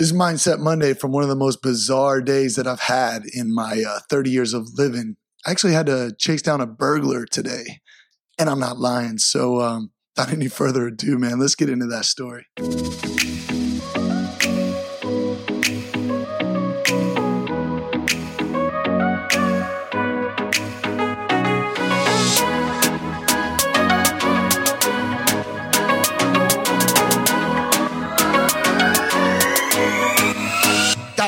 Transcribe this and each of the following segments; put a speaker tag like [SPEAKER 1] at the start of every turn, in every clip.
[SPEAKER 1] This is Mindset Monday from one of the most bizarre days that I've had in my uh, 30 years of living. I actually had to chase down a burglar today, and I'm not lying. So, um, without any further ado, man, let's get into that story.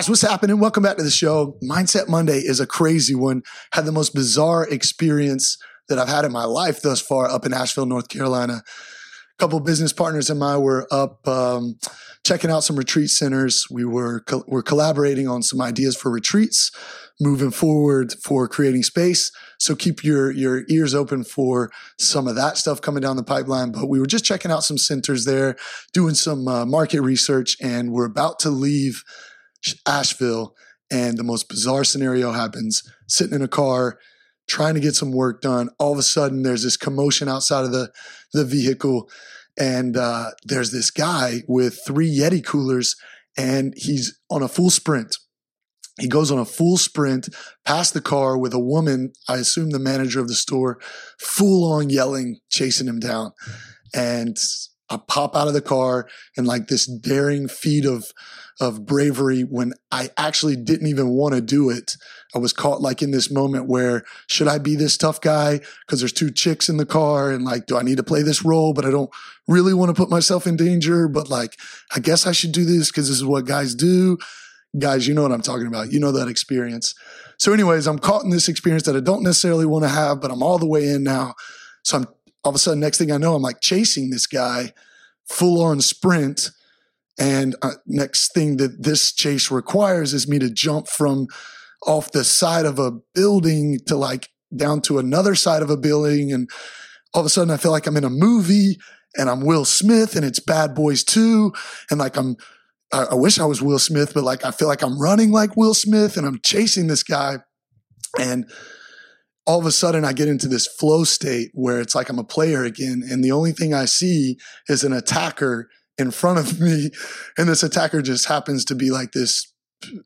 [SPEAKER 1] Guys, what's happening? Welcome back to the show. Mindset Monday is a crazy one. Had the most bizarre experience that I've had in my life thus far up in Asheville, North Carolina. A couple business partners and I were up um, checking out some retreat centers. We were co- we're collaborating on some ideas for retreats moving forward for creating space. So keep your your ears open for some of that stuff coming down the pipeline. But we were just checking out some centers there, doing some uh, market research, and we're about to leave Asheville, and the most bizarre scenario happens. Sitting in a car, trying to get some work done. All of a sudden, there's this commotion outside of the the vehicle, and uh, there's this guy with three Yeti coolers, and he's on a full sprint. He goes on a full sprint past the car with a woman, I assume the manager of the store, full on yelling, chasing him down. And I pop out of the car and like this daring feat of of bravery when I actually didn't even want to do it. I was caught like in this moment where should I be this tough guy because there's two chicks in the car and like do I need to play this role but I don't really want to put myself in danger but like I guess I should do this because this is what guys do. Guys, you know what I'm talking about. You know that experience. So anyways, I'm caught in this experience that I don't necessarily want to have but I'm all the way in now. So I'm all of a sudden next thing I know I'm like chasing this guy full on sprint and uh, next thing that this chase requires is me to jump from off the side of a building to like down to another side of a building. And all of a sudden I feel like I'm in a movie and I'm Will Smith and it's Bad Boys 2. And like I'm, I, I wish I was Will Smith, but like I feel like I'm running like Will Smith and I'm chasing this guy. And all of a sudden I get into this flow state where it's like I'm a player again. And the only thing I see is an attacker in front of me. And this attacker just happens to be like this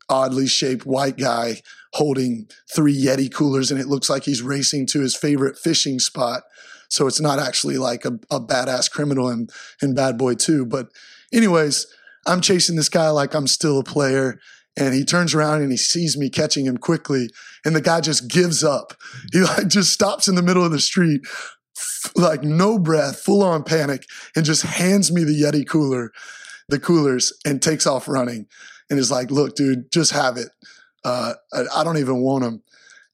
[SPEAKER 1] oddly shaped white guy holding three Yeti coolers. And it looks like he's racing to his favorite fishing spot. So it's not actually like a, a badass criminal in, in Bad Boy 2. But, anyways, I'm chasing this guy like I'm still a player. And he turns around and he sees me catching him quickly. And the guy just gives up. He like just stops in the middle of the street, like no breath, full on panic, and just hands me the Yeti cooler, the coolers, and takes off running. And is like, look, dude, just have it. Uh, I, I don't even want them.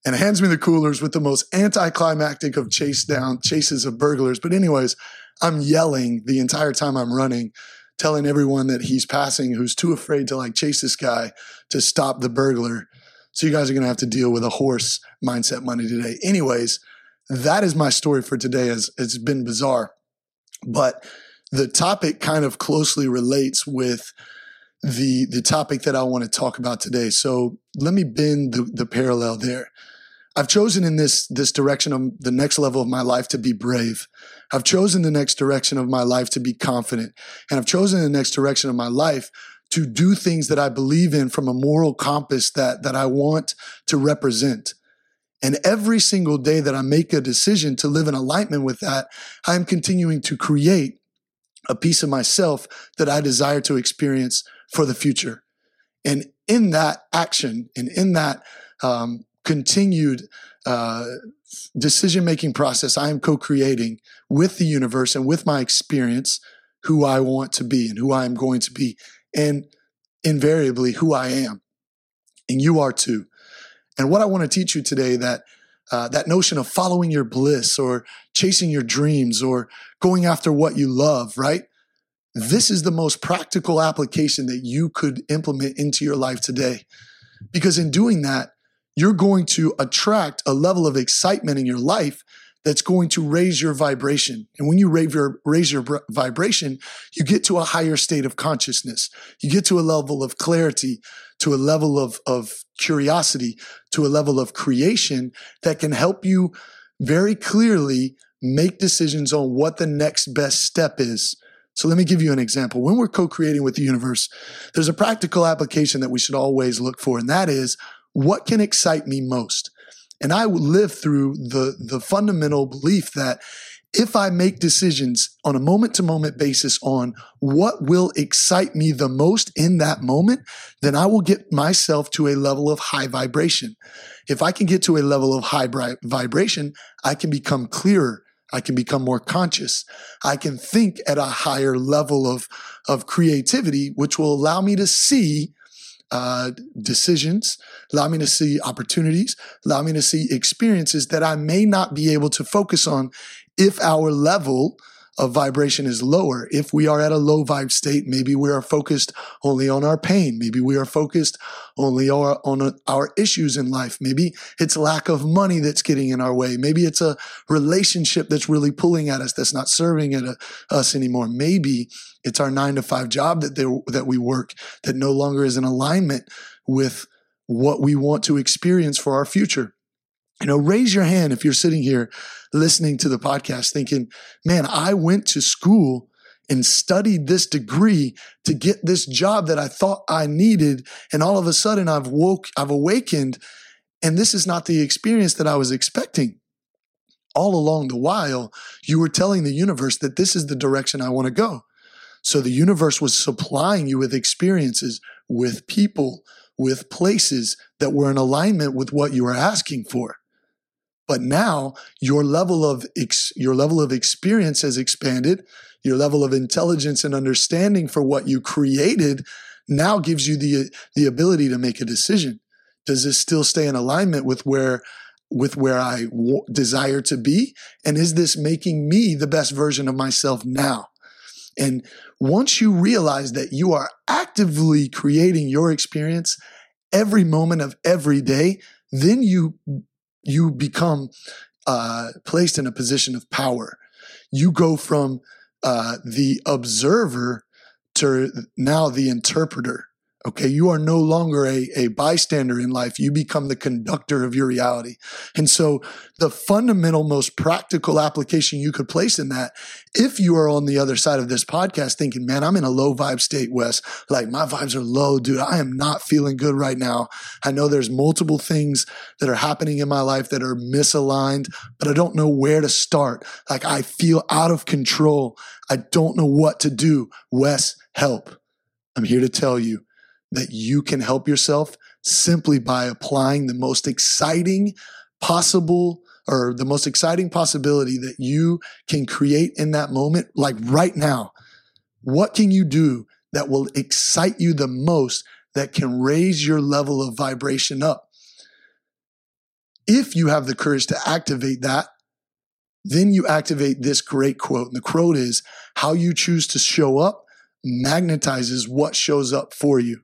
[SPEAKER 1] And hands me the coolers with the most anticlimactic of chase down chases of burglars. But anyways, I'm yelling the entire time I'm running, telling everyone that he's passing who's too afraid to like chase this guy to stop the burglar. So you guys are gonna have to deal with a hoarse mindset Monday today. Anyways, that is my story for today. As it's been bizarre, but the topic kind of closely relates with the the topic that I want to talk about today. So let me bend the, the parallel there. I've chosen in this this direction of the next level of my life to be brave. I've chosen the next direction of my life to be confident, and I've chosen the next direction of my life to do things that I believe in from a moral compass that that I want to represent. And every single day that I make a decision to live in alignment with that, I'm continuing to create a piece of myself that I desire to experience for the future. And in that action and in that um, continued uh, decision making process, I am co creating with the universe and with my experience who I want to be and who I am going to be, and invariably who I am. And you are too. And what I want to teach you today that uh, that notion of following your bliss or chasing your dreams or going after what you love, right? This is the most practical application that you could implement into your life today. Because in doing that, you're going to attract a level of excitement in your life that's going to raise your vibration. And when you raise your, raise your vibration, you get to a higher state of consciousness. You get to a level of clarity, to a level of, of curiosity, to a level of creation that can help you very clearly make decisions on what the next best step is So let me give you an example. When we're co-creating with the universe, there's a practical application that we should always look for, and that is what can excite me most? And I live through the, the fundamental belief that if I make decisions on a moment to moment basis on what will excite me the most in that moment, then I will get myself to a level of high vibration. If I can get to a level of high vibration, I can become clearer. I can become more conscious. I can think at a higher level of, of creativity, which will allow me to see uh, decisions, allow me to see opportunities, allow me to see experiences that I may not be able to focus on if our level of vibration is lower. If we are at a low vibe state, maybe we are focused only on our pain. Maybe we are focused only on our issues in life. Maybe it's lack of money that's getting in our way. Maybe it's a relationship that's really pulling at us, that's not serving at uh, us anymore. Maybe it's our nine to five job that they, that we work that no longer is in alignment with what we want to experience for our future. You know, raise your hand if you're sitting here listening to the podcast thinking, man, I went to school and studied this degree to get this job that I thought I needed. And all of a sudden I've woke, I've awakened and this is not the experience that I was expecting. All along the while, you were telling the universe that this is the direction I want to go. So the universe was supplying you with experiences, with people, with places that were in alignment with what you were asking for. But now your level of ex- your level of experience has expanded. Your level of intelligence and understanding for what you created now gives you the the ability to make a decision. Does this still stay in alignment with where with where I w- desire to be? And is this making me the best version of myself now? And once you realize that you are actively creating your experience every moment of every day, then you you become uh, placed in a position of power. You go from uh, the observer to now the interpreter. Okay. You are no longer a, a bystander in life. You become the conductor of your reality. And so the fundamental, most practical application you could place in that, if you are on the other side of this podcast thinking, man, I'm in a low vibe state, Wes, like my vibes are low, dude. I am not feeling good right now. I know there's multiple things that are happening in my life that are misaligned, but I don't know where to start. Like I feel out of control. I don't know what to do. Wes, help. I'm here to tell you that you can help yourself simply by applying the most exciting possible or the most exciting possibility that you can create in that moment, like right now. What can you do that will excite you the most that can raise your level of vibration up? If you have the courage to activate that, then you activate this great quote. And the quote is how you choose to show up magnetizes what shows up for you.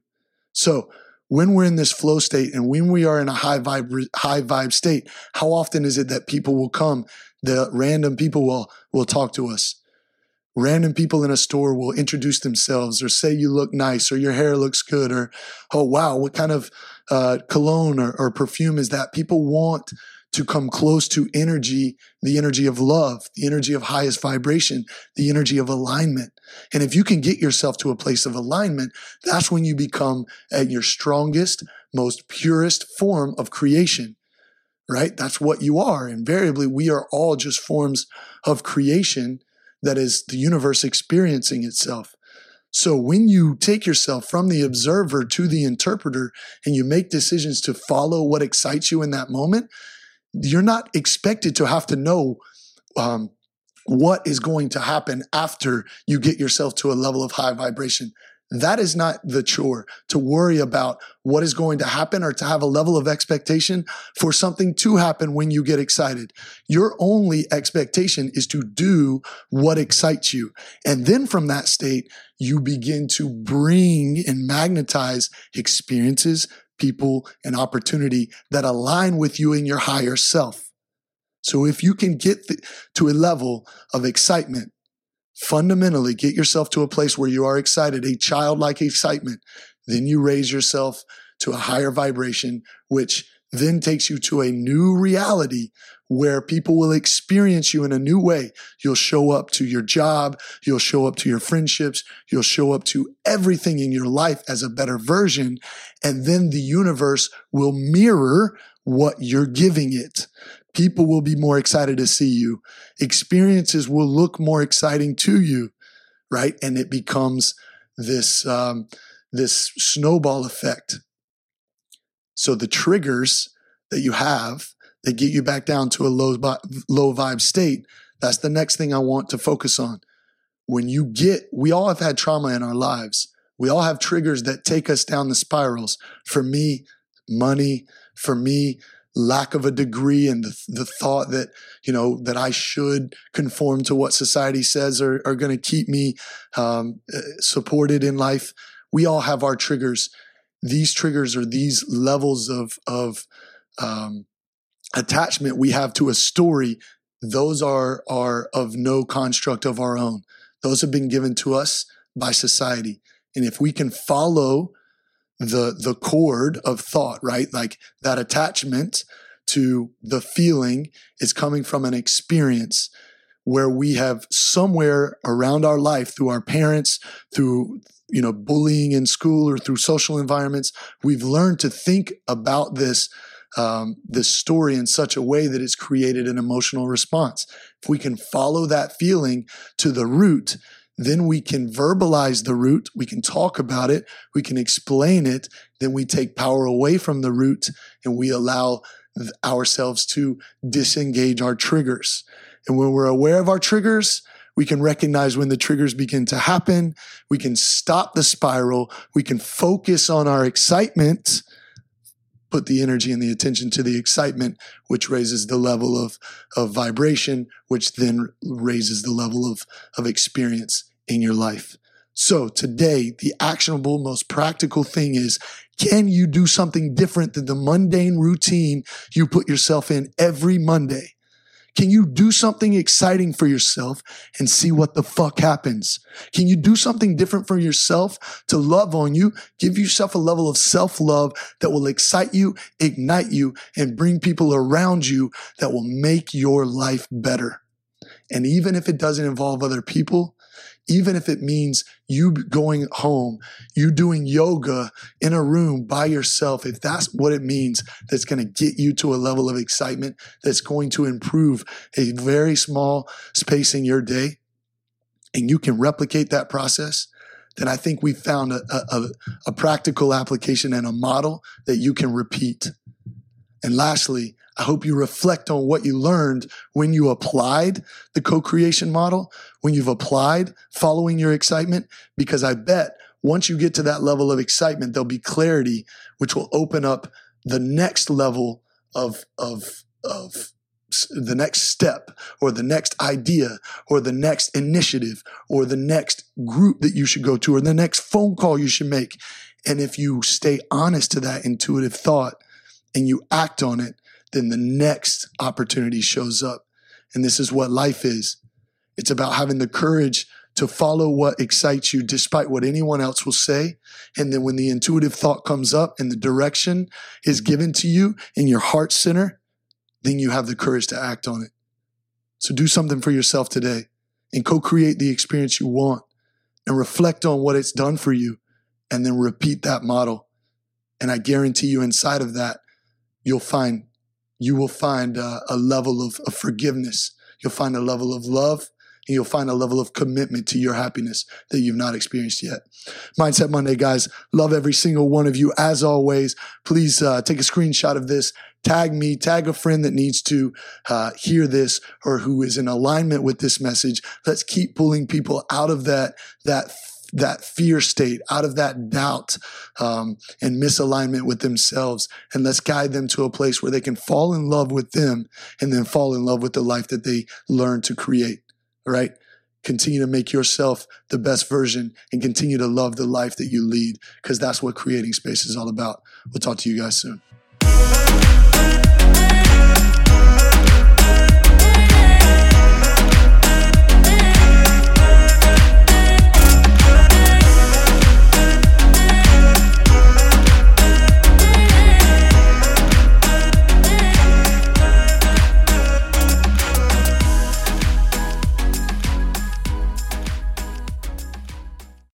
[SPEAKER 1] So when we're in this flow state and when we are in a high vibe, high vibe state, how often is it that people will come? The random people will, will talk to us. Random people in a store will introduce themselves or say you look nice or your hair looks good or, oh, wow, what kind of uh, cologne or, or perfume is that? People want to come close to energy, the energy of love, the energy of highest vibration, the energy of alignment. And if you can get yourself to a place of alignment, that's when you become at your strongest, most purest form of creation, right? That's what you are. Invariably, we are all just forms of creation that is the universe experiencing itself. So when you take yourself from the observer to the interpreter and you make decisions to follow what excites you in that moment, you're not expected to have to know um, what is going to happen after you get yourself to a level of high vibration. That is not the chore to worry about what is going to happen or to have a level of expectation for something to happen when you get excited. Your only expectation is to do what excites you. And then from that state, you begin to bring and magnetize experiences, people, and opportunity that align with you and your higher self. So if you can get to a level of excitement, fundamentally get yourself to a place where you are excited, a childlike excitement, then you raise yourself to a higher vibration, which then takes you to a new reality where people will experience you in a new way. You'll show up to your job. You'll show up to your friendships. You'll show up to everything in your life as a better version. And then the universe will mirror what you're giving it. People will be more excited to see you. Experiences will look more exciting to you, right? And it becomes this, um, this snowball effect. So the triggers that you have that get you back down to a low, low vibe state, that's the next thing I want to focus on. When you get, we all have had trauma in our lives. We all have triggers that take us down the spirals. For me, money. For me, lack of a degree and the, the thought that, you know, that I should conform to what society says are, are going to keep me um, uh, supported in life. We all have our triggers. These triggers or these levels of, of, um, attachment we have to a story, those are, are of no construct of our own. Those have been given to us by society. And if we can follow the, the cord of thought, right? Like that attachment to the feeling is coming from an experience where we have somewhere around our life through our parents, through, you know, bullying in school or through social environments, we've learned to think about this um, this story in such a way that it's created an emotional response. If we can follow that feeling to the root, then we can verbalize the root, we can talk about it, we can explain it, then we take power away from the root and we allow ourselves to disengage our triggers. And when we're aware of our triggers, we can recognize when the triggers begin to happen. We can stop the spiral. We can focus on our excitement put the energy and the attention to the excitement, which raises the level of, of vibration, which then raises the level of, of experience in your life. So today, the actionable, most practical thing is, can you do something different than the mundane routine you put yourself in every Monday? Can you do something exciting for yourself and see what the fuck happens? Can you do something different for yourself to love on you? Give yourself a level of self love that will excite you, ignite you, and bring people around you that will make your life better. And even if it doesn't involve other people, even if it means you going home, you doing yoga in a room by yourself, if that's what it means, that's going to get you to a level of excitement that's going to improve a very small space in your day, and you can replicate that process, then I think we found a, a, a practical application and a model that you can repeat. And lastly, I hope you reflect on what you learned when you applied the co-creation model, when you've applied following your excitement, because I bet once you get to that level of excitement, there'll be clarity, which will open up the next level of, of, of the next step or the next idea or the next initiative or the next group that you should go to or the next phone call you should make. And if you stay honest to that intuitive thought and you act on it, then the next opportunity shows up. And this is what life is. It's about having the courage to follow what excites you despite what anyone else will say. And then when the intuitive thought comes up and the direction is given to you in your heart center, then you have the courage to act on it. So do something for yourself today and co-create the experience you want and reflect on what it's done for you and then repeat that model. And I guarantee you inside of that, you'll find you will find uh, a level of, of forgiveness. You'll find a level of love and you'll find a level of commitment to your happiness that you've not experienced yet. Mindset Monday, guys. Love every single one of you. As always, please uh, take a screenshot of this. Tag me, tag a friend that needs to uh, hear this or who is in alignment with this message. Let's keep pulling people out of that that that fear state, out of that doubt um, and misalignment with themselves. And let's guide them to a place where they can fall in love with them and then fall in love with the life that they learn to create. right? Continue to make yourself the best version and continue to love the life that you lead because that's what creating space is all about. We'll talk to you guys soon.